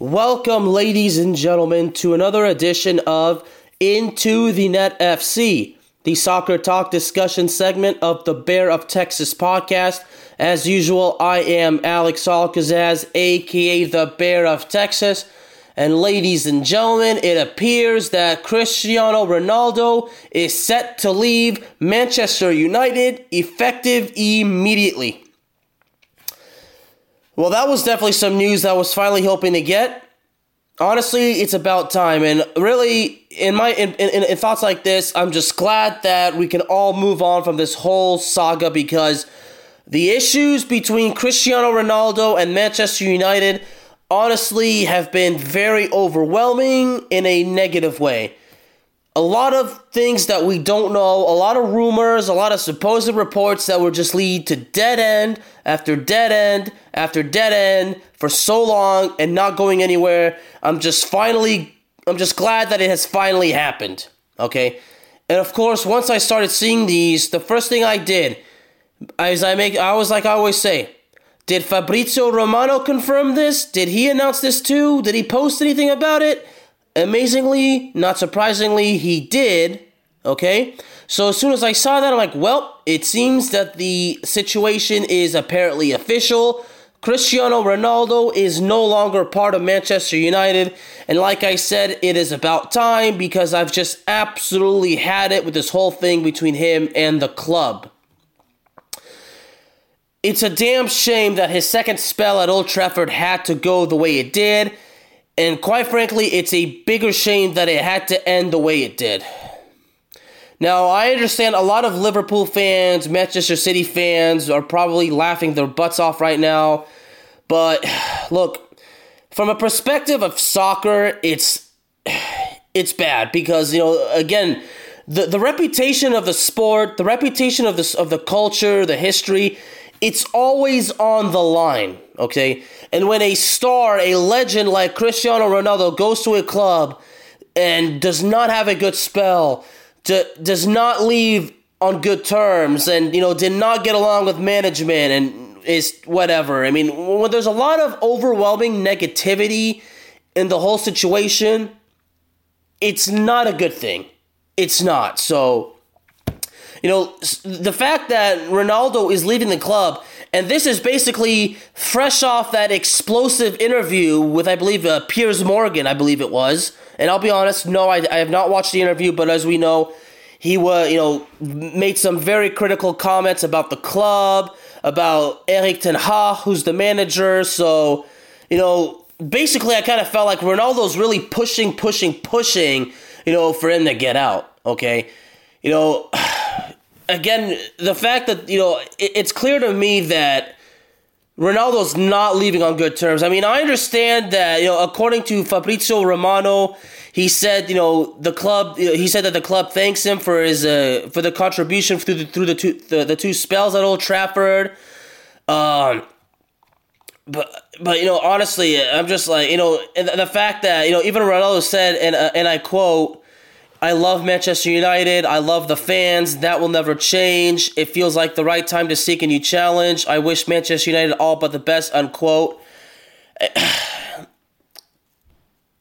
Welcome, ladies and gentlemen, to another edition of Into the Net FC, the soccer talk discussion segment of the Bear of Texas podcast. As usual, I am Alex Alcazaz, aka the Bear of Texas. And ladies and gentlemen, it appears that Cristiano Ronaldo is set to leave Manchester United effective immediately. Well, that was definitely some news I was finally hoping to get. Honestly, it's about time, and really, in my in, in, in thoughts like this, I'm just glad that we can all move on from this whole saga because the issues between Cristiano Ronaldo and Manchester United honestly have been very overwhelming in a negative way a lot of things that we don't know, a lot of rumors, a lot of supposed reports that will just lead to dead end after dead end after dead end for so long and not going anywhere. I'm just finally, I'm just glad that it has finally happened. Okay. And of course, once I started seeing these, the first thing I did, as I make, I was like I always say, did Fabrizio Romano confirm this? Did he announce this too? Did he post anything about it? Amazingly, not surprisingly, he did. Okay? So as soon as I saw that, I'm like, well, it seems that the situation is apparently official. Cristiano Ronaldo is no longer part of Manchester United. And like I said, it is about time because I've just absolutely had it with this whole thing between him and the club. It's a damn shame that his second spell at Old Trafford had to go the way it did. And quite frankly, it's a bigger shame that it had to end the way it did. Now, I understand a lot of Liverpool fans, Manchester City fans are probably laughing their butts off right now. But look, from a perspective of soccer, it's it's bad because, you know, again, the, the reputation of the sport, the reputation of the, of the culture, the history, it's always on the line, okay? And when a star, a legend like Cristiano Ronaldo goes to a club and does not have a good spell, d- does not leave on good terms, and you know did not get along with management and is whatever. I mean, when there's a lot of overwhelming negativity in the whole situation, it's not a good thing. It's not. So, you know, the fact that Ronaldo is leaving the club and this is basically fresh off that explosive interview with, I believe, uh, Piers Morgan, I believe it was. And I'll be honest, no, I, I have not watched the interview, but as we know, he was, you know, made some very critical comments about the club, about Erik Ten Hag, who's the manager. So, you know, basically, I kind of felt like Ronaldo's really pushing, pushing, pushing, you know, for him to get out. Okay, you know again, the fact that you know it, it's clear to me that Ronaldo's not leaving on good terms. I mean, I understand that you know, according to Fabrizio Romano, he said you know the club. He said that the club thanks him for his uh, for the contribution through the through the two the, the two spells at Old Trafford. Um, but but you know honestly, I'm just like you know the fact that you know even Ronaldo said and uh, and I quote I love Manchester United. I love the fans. That will never change. It feels like the right time to seek a new challenge. I wish Manchester United all but the best. Unquote.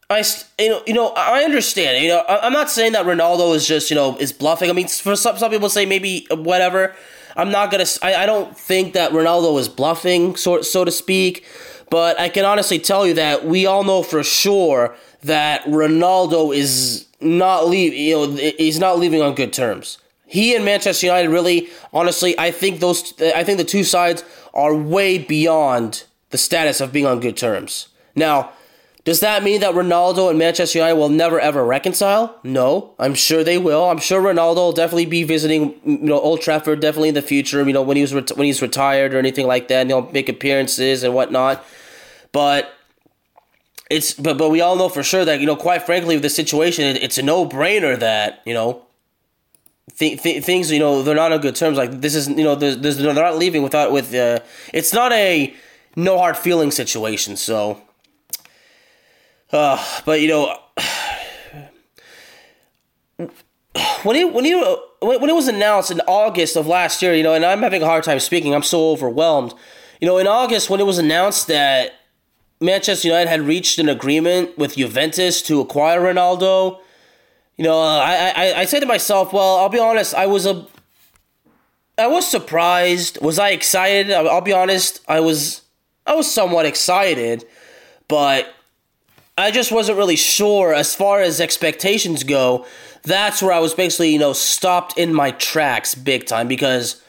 I you know you know I understand. You know I'm not saying that Ronaldo is just you know is bluffing. I mean for some some people say maybe whatever. I'm not gonna. I, I don't think that Ronaldo is bluffing, so so to speak. But I can honestly tell you that we all know for sure that Ronaldo is not leave. You know, he's not leaving on good terms. He and Manchester United really, honestly, I think those. I think the two sides are way beyond the status of being on good terms. Now, does that mean that Ronaldo and Manchester United will never ever reconcile? No, I'm sure they will. I'm sure Ronaldo will definitely be visiting, you know, Old Trafford definitely in the future. You know, when he was when he's retired or anything like that, and he'll make appearances and whatnot. But it's but but we all know for sure that you know, quite frankly, with the situation, it's a no brainer that you know. Th- th- things you know they're not on good terms like this is you know there's, there's, they're not leaving without with uh, it's not a no hard feeling situation so uh, but you know, when it when you when it was announced in August of last year, you know, and I'm having a hard time speaking. I'm so overwhelmed. You know, in August when it was announced that Manchester United had reached an agreement with Juventus to acquire Ronaldo, you know, uh, I I I said to myself, well, I'll be honest, I was a I was surprised. Was I excited? I'll be honest, I was I was somewhat excited, but I just wasn't really sure as far as expectations go. That's where I was basically, you know, stopped in my tracks big time because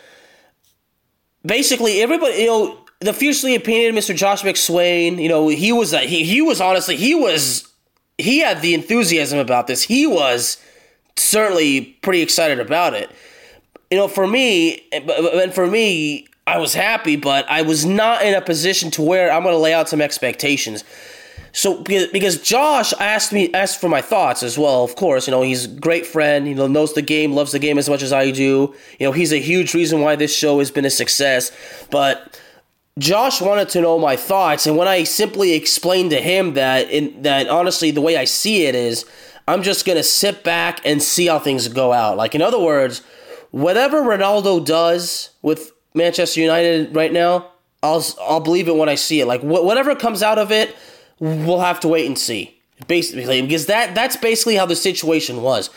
basically everybody, you know, the fiercely opinionated Mr. Josh McSwain, you know, he was a, he he was honestly he was he had the enthusiasm about this. He was certainly pretty excited about it. You know, for me, and for me, I was happy, but I was not in a position to where I'm going to lay out some expectations. So because, because Josh asked me asked for my thoughts as well. Of course, you know he's a great friend. You know knows the game, loves the game as much as I do. You know he's a huge reason why this show has been a success. But Josh wanted to know my thoughts, and when I simply explained to him that in that honestly the way I see it is, I'm just gonna sit back and see how things go out. Like in other words, whatever Ronaldo does with Manchester United right now, I'll I'll believe it when I see it. Like wh- whatever comes out of it we'll have to wait and see. Basically, because that that's basically how the situation was.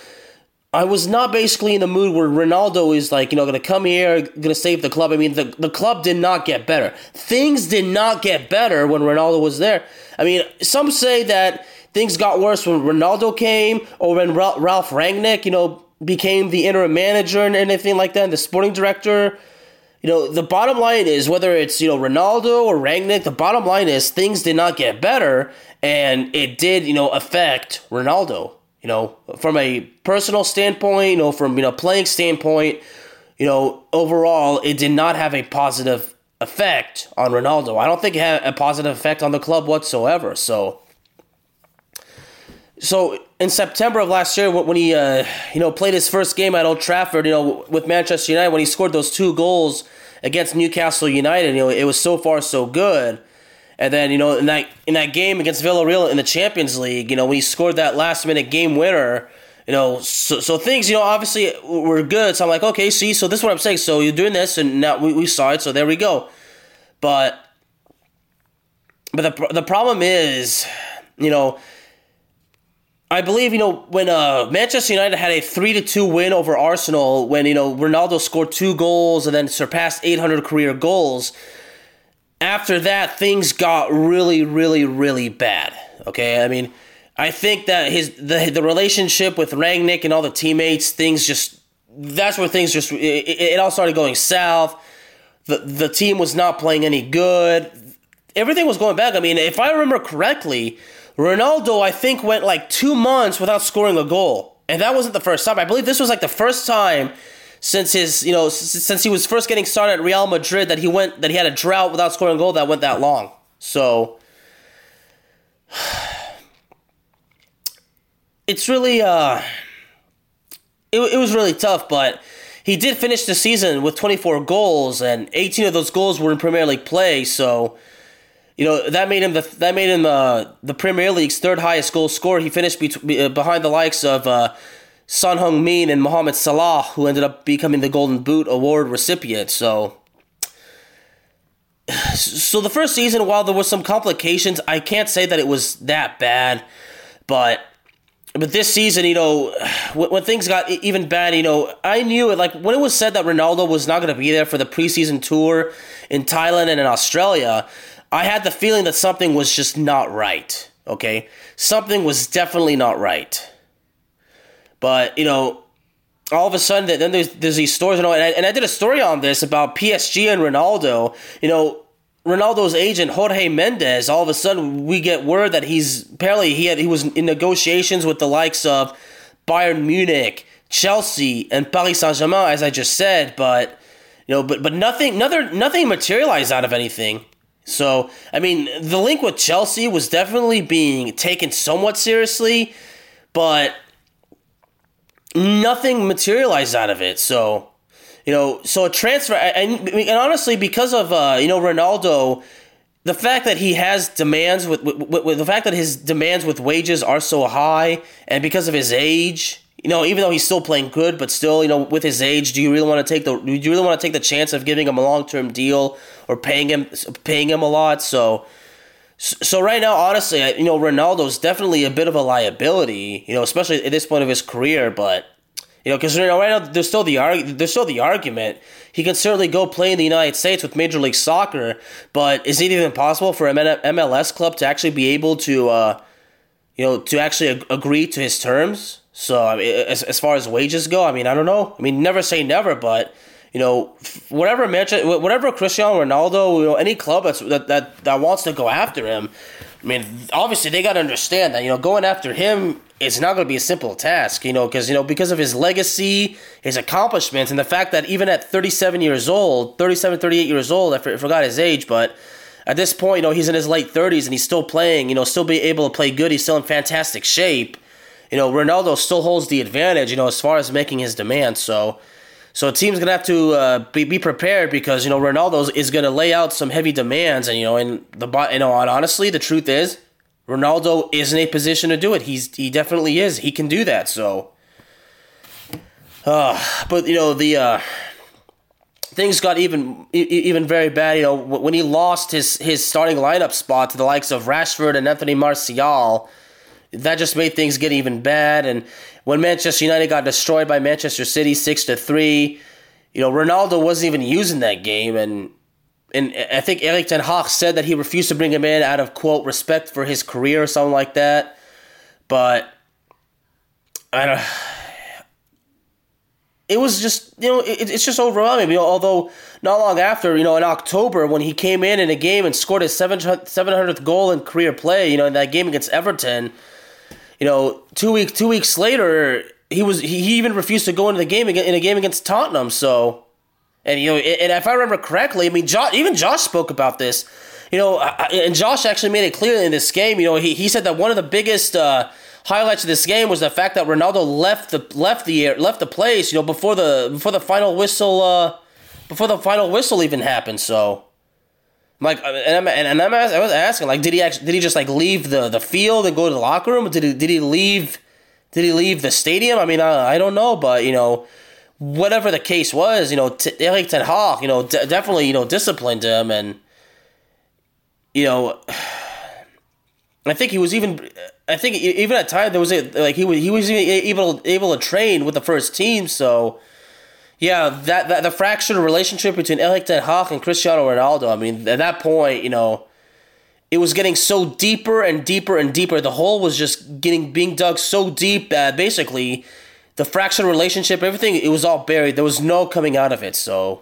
I was not basically in the mood where Ronaldo is like, you know, going to come here, going to save the club. I mean, the, the club did not get better. Things did not get better when Ronaldo was there. I mean, some say that things got worse when Ronaldo came or when Ralph Rangnick, you know, became the interim manager and anything like that, and the sporting director you know, the bottom line is whether it's, you know, Ronaldo or Rangnick, the bottom line is things did not get better and it did, you know, affect Ronaldo. You know, from a personal standpoint, know, from, you know, playing standpoint, you know, overall, it did not have a positive effect on Ronaldo. I don't think it had a positive effect on the club whatsoever. So, so in September of last year, when he uh, you know played his first game at Old Trafford, you know with Manchester United, when he scored those two goals against Newcastle United, you know it was so far so good. And then you know in that in that game against Villarreal in the Champions League, you know when he scored that last minute game winner, you know so so things you know obviously were good. So I'm like, okay, see, so this is what I'm saying. So you're doing this, and now we, we saw it. So there we go. But but the the problem is, you know I believe you know when uh, Manchester United had a three to two win over Arsenal when you know Ronaldo scored two goals and then surpassed 800 career goals. After that, things got really, really, really bad. Okay, I mean, I think that his the the relationship with Rangnick and all the teammates, things just that's where things just it, it all started going south. The the team was not playing any good. Everything was going back. I mean, if I remember correctly Ronaldo, I think, went like two months without scoring a goal. And that wasn't the first time. I believe this was like the first time since his, you know, since he was first getting started at Real Madrid that he went, that he had a drought without scoring a goal that went that long. So, it's really, uh, it, it was really tough, but he did finish the season with 24 goals, and 18 of those goals were in Premier League play, so you know that made him the that made him uh, the Premier League's third highest goal scorer. He finished be- uh, behind the likes of uh, Son Heung-min and Mohamed Salah, who ended up becoming the Golden Boot award recipient. So, so the first season, while there were some complications, I can't say that it was that bad, but. But this season, you know, when, when things got even bad, you know, I knew it. Like when it was said that Ronaldo was not going to be there for the preseason tour in Thailand and in Australia, I had the feeling that something was just not right. Okay, something was definitely not right. But you know, all of a sudden, then there's there's these stories, and I, and I did a story on this about PSG and Ronaldo. You know, Ronaldo's agent Jorge Mendes. All of a sudden, we get word that he's apparently he had he was in negotiations with the likes of Bayern Munich, Chelsea, and Paris Saint Germain, as I just said. But you know, but but nothing, nothing, nothing materialized out of anything. So, I mean, the link with Chelsea was definitely being taken somewhat seriously, but nothing materialized out of it. So, you know, so a transfer, and, and honestly, because of, uh, you know, Ronaldo, the fact that he has demands with, with, with, with the fact that his demands with wages are so high, and because of his age, you know, even though he's still playing good, but still, you know, with his age, do you really want to take the do you really want to take the chance of giving him a long term deal or paying him paying him a lot? So, so right now, honestly, you know, Ronaldo's definitely a bit of a liability, you know, especially at this point of his career. But you know, because you know, right now there's still the arg- there's still the argument he can certainly go play in the United States with Major League Soccer, but is it even possible for an MLS club to actually be able to, uh, you know, to actually ag- agree to his terms? So I mean, as, as far as wages go, I mean, I don't know. I mean, never say never, but you know, whatever Manchester, whatever Cristiano Ronaldo, you know, any club that's, that that that wants to go after him. I mean, obviously they got to understand that you know going after him is not going to be a simple task. You know, because you know because of his legacy, his accomplishments, and the fact that even at 37 years old, 37, 38 years old, I forgot his age, but at this point, you know, he's in his late 30s and he's still playing. You know, still be able to play good. He's still in fantastic shape you know, Ronaldo still holds the advantage, you know, as far as making his demands. So, so a team's gonna have to uh, be be prepared because you know Ronaldo is gonna lay out some heavy demands, and you know, and the you know, honestly, the truth is, Ronaldo is in a position to do it. He's he definitely is. He can do that. So, uh, but you know the. Uh, things got even even very bad. You know, when he lost his his starting lineup spot to the likes of Rashford and Anthony Martial, that just made things get even bad. And when Manchester United got destroyed by Manchester City six to three, you know Ronaldo wasn't even using that game, and and I think Erik ten Hag said that he refused to bring him in out of quote respect for his career or something like that. But I don't. It was just you know it, it's just overwhelming. You know, although not long after you know in October when he came in in a game and scored his 700th goal in career play, you know in that game against Everton you know, two weeks two weeks later, he was he, even refused to go into the game in a game against Tottenham. So, and you know, and if I remember correctly, I mean, Josh, even Josh spoke about this. You know, and Josh actually made it clear in this game. You know, he, he said that one of the biggest uh, highlights of this game was the fact that Ronaldo left the left the left the place. You know, before the before the final whistle uh, before the final whistle even happened. So, like, uh, and I'm, and I'm I was asking, like, did he actually, did he just like leave the, the field and go to the locker room? Did he, did he leave, did he leave the stadium? I mean, I, I don't know, but you know, whatever the case was, you know, t- Erik Ten Hag, you know, d- definitely, you know, disciplined him, and you know, I think he was even, I think even at time there was a, like he was he was able able to train with the first team, so yeah, that, that the fractured relationship between Erik Ten Hag and Cristiano Ronaldo. I mean, at that point, you know, it was getting so deeper and deeper and deeper. The hole was just getting being dug so deep that basically the fractured relationship, everything, it was all buried. There was no coming out of it. So,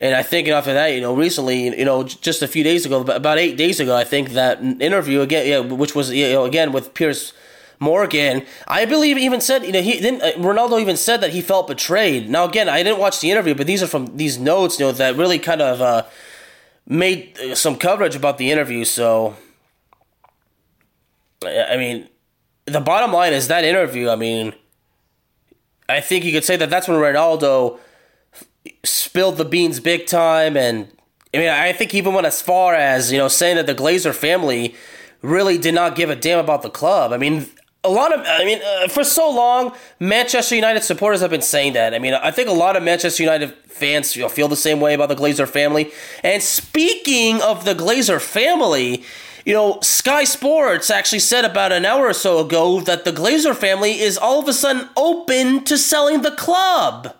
and I think after that, you know, recently, you know, just a few days ago, about eight days ago, I think that interview again, yeah, which was you know again with Piers Morgan, I believe even said you know he didn't uh, Ronaldo even said that he felt betrayed. Now again, I didn't watch the interview, but these are from these notes, you know, that really kind of uh, made uh, some coverage about the interview. So, I mean, the bottom line is that interview. I mean, I think you could say that that's when Ronaldo spilled the beans big time, and I mean, I think he even went as far as you know saying that the Glazer family really did not give a damn about the club. I mean, a lot of, I mean, uh, for so long, Manchester United supporters have been saying that. I mean, I think a lot of Manchester United fans you know, feel the same way about the Glazer family. And speaking of the Glazer family, you know, Sky Sports actually said about an hour or so ago that the Glazer family is all of a sudden open to selling the club.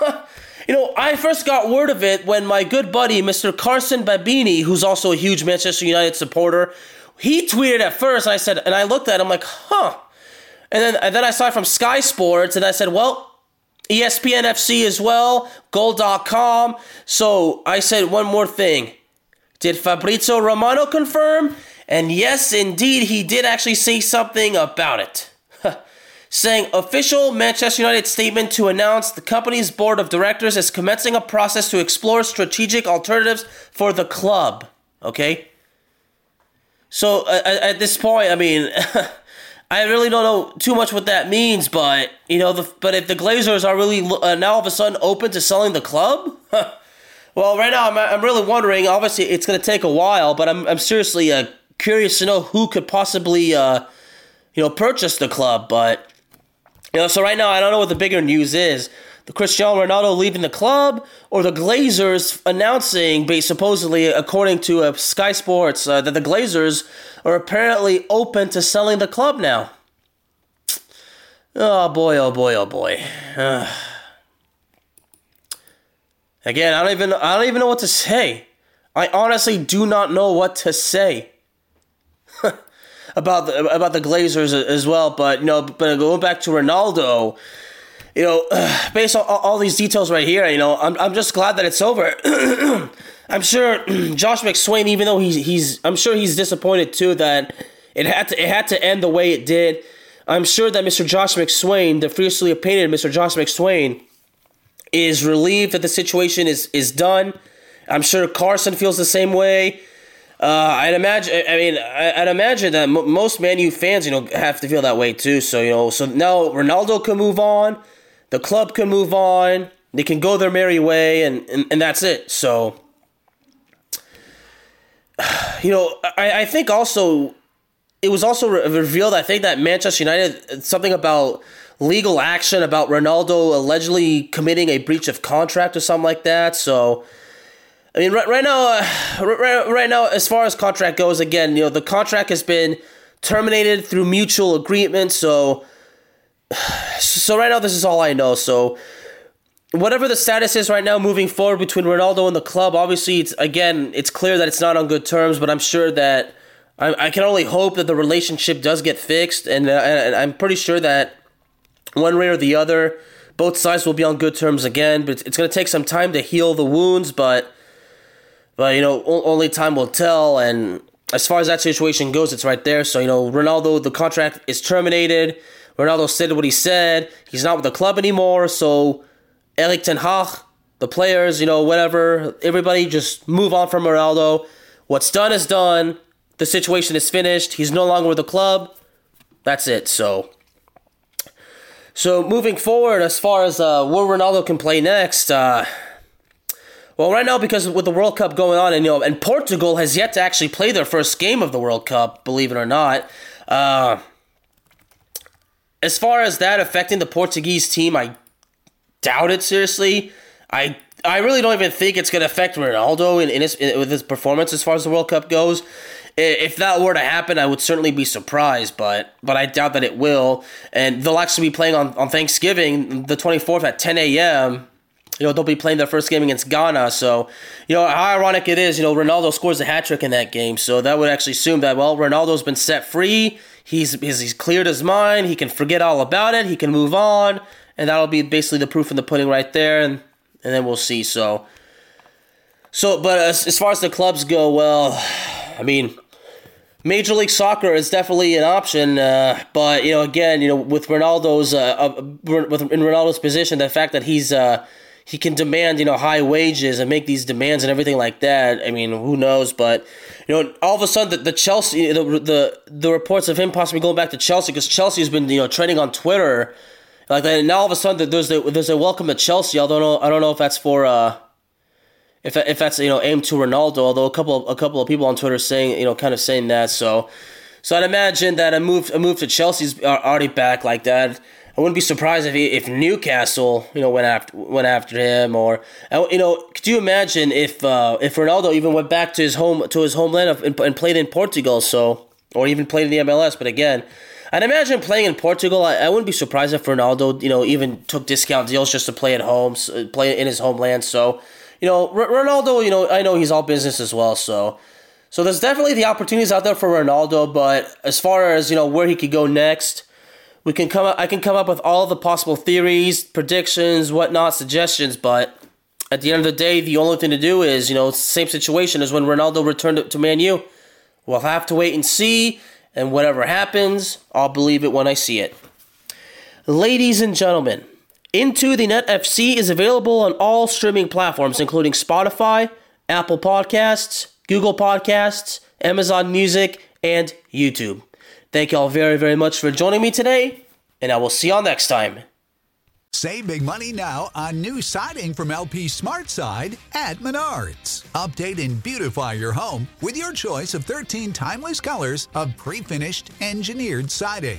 You know, I first got word of it when my good buddy, Mr. Carson Babini, who's also a huge Manchester United supporter, he tweeted at first. I said, and I looked at him like, huh. And then, and then I saw it from Sky Sports, and I said, well, ESPN FC as well, Goal.com. So I said one more thing. Did Fabrizio Romano confirm? And yes, indeed, he did actually say something about it. Saying official Manchester United statement to announce the company's board of directors is commencing a process to explore strategic alternatives for the club. Okay? So uh, at this point, I mean, I really don't know too much what that means, but you know, the, but if the Glazers are really uh, now all of a sudden open to selling the club, well, right now I'm, I'm really wondering. Obviously, it's going to take a while, but I'm I'm seriously uh, curious to know who could possibly uh, you know purchase the club. But you know, so right now I don't know what the bigger news is: the Cristiano Ronaldo leaving the club, or the Glazers announcing, supposedly according to uh, Sky Sports, uh, that the Glazers are apparently open to selling the club now. Oh boy! Oh boy! Oh boy! Again, I don't even I don't even know what to say. I honestly do not know what to say about the about the Glazers as well. But you know, but going back to Ronaldo, you know, based on all these details right here, you know, I'm I'm just glad that it's over. I'm sure Josh McSwain, even though he's he's, I'm sure he's disappointed too that it had to it had to end the way it did. I'm sure that Mr. Josh McSwain, the fiercely painted Mr. Josh McSwain, is relieved that the situation is is done. I'm sure Carson feels the same way. Uh, I'd imagine. I mean, I'd imagine that m- most Man U fans, you know, have to feel that way too. So you know, so now Ronaldo can move on, the club can move on, they can go their merry way, and and, and that's it. So, you know, I, I think also it was also re- revealed. I think that Manchester United something about legal action about Ronaldo allegedly committing a breach of contract or something like that. So I mean, right, right now, uh, right, right now, as far as contract goes, again, you know, the contract has been terminated through mutual agreement. So, so right now, this is all I know. So, whatever the status is right now, moving forward between Ronaldo and the club, obviously, it's again, it's clear that it's not on good terms. But I'm sure that I, I can only hope that the relationship does get fixed, and, uh, and I'm pretty sure that one way or the other, both sides will be on good terms again. But it's going to take some time to heal the wounds, but but you know, only time will tell. And as far as that situation goes, it's right there. So you know, Ronaldo, the contract is terminated. Ronaldo said what he said. He's not with the club anymore. So Erik Ten Hag, the players, you know, whatever, everybody just move on from Ronaldo. What's done is done. The situation is finished. He's no longer with the club. That's it. So. So moving forward, as far as uh, where Ronaldo can play next, uh, well, right now because with the World Cup going on, and you know, and Portugal has yet to actually play their first game of the World Cup, believe it or not. Uh, as far as that affecting the Portuguese team, I doubt it seriously. I I really don't even think it's going to affect Ronaldo in, in his in, with his performance as far as the World Cup goes. If that were to happen, I would certainly be surprised, but but I doubt that it will. And they'll actually be playing on, on Thanksgiving, the 24th at 10 a.m you know, they'll be playing their first game against Ghana. So, you know, how ironic it is, you know, Ronaldo scores a hat trick in that game. So that would actually assume that, well, Ronaldo's been set free. He's, he's, cleared his mind. He can forget all about it. He can move on. And that'll be basically the proof in the pudding right there. And, and then we'll see. So, so, but as, as far as the clubs go, well, I mean, Major League Soccer is definitely an option, uh, but you know, again, you know, with Ronaldo's uh, uh, with in Ronaldo's position, the fact that he's uh, he can demand you know high wages and make these demands and everything like that. I mean, who knows? But you know, all of a sudden, the, the Chelsea, the, the the reports of him possibly going back to Chelsea because Chelsea's been you know trending on Twitter like that. And now all of a sudden, there's a, there's a welcome to Chelsea. I don't know. I don't know if that's for. Uh, if, if that's you know aimed to Ronaldo, although a couple of, a couple of people on Twitter saying you know kind of saying that, so so I'd imagine that a move a move to Chelsea's already back like that. I wouldn't be surprised if he, if Newcastle, you know, went after went after him, or you know, could you imagine if uh, if Ronaldo even went back to his home to his homeland and, and played in Portugal, so or even played in the MLS? But again, I'd imagine playing in Portugal. I, I wouldn't be surprised if Ronaldo, you know, even took discount deals just to play at home, play in his homeland. So, you know, R- Ronaldo, you know, I know he's all business as well. So, so there's definitely the opportunities out there for Ronaldo. But as far as you know, where he could go next, we can come. Up, I can come up with all the possible theories, predictions, whatnot, suggestions. But at the end of the day, the only thing to do is, you know, same situation as when Ronaldo returned to Man U. We'll have to wait and see, and whatever happens, I'll believe it when I see it. Ladies and gentlemen, Into the Net FC is available on all streaming platforms, including Spotify, Apple Podcasts, Google Podcasts, Amazon Music, and YouTube. Thank you all very, very much for joining me today, and I will see y'all next time. Save big money now on new siding from LP SmartSide at Menards. Update and beautify your home with your choice of 13 timeless colors of pre finished engineered siding.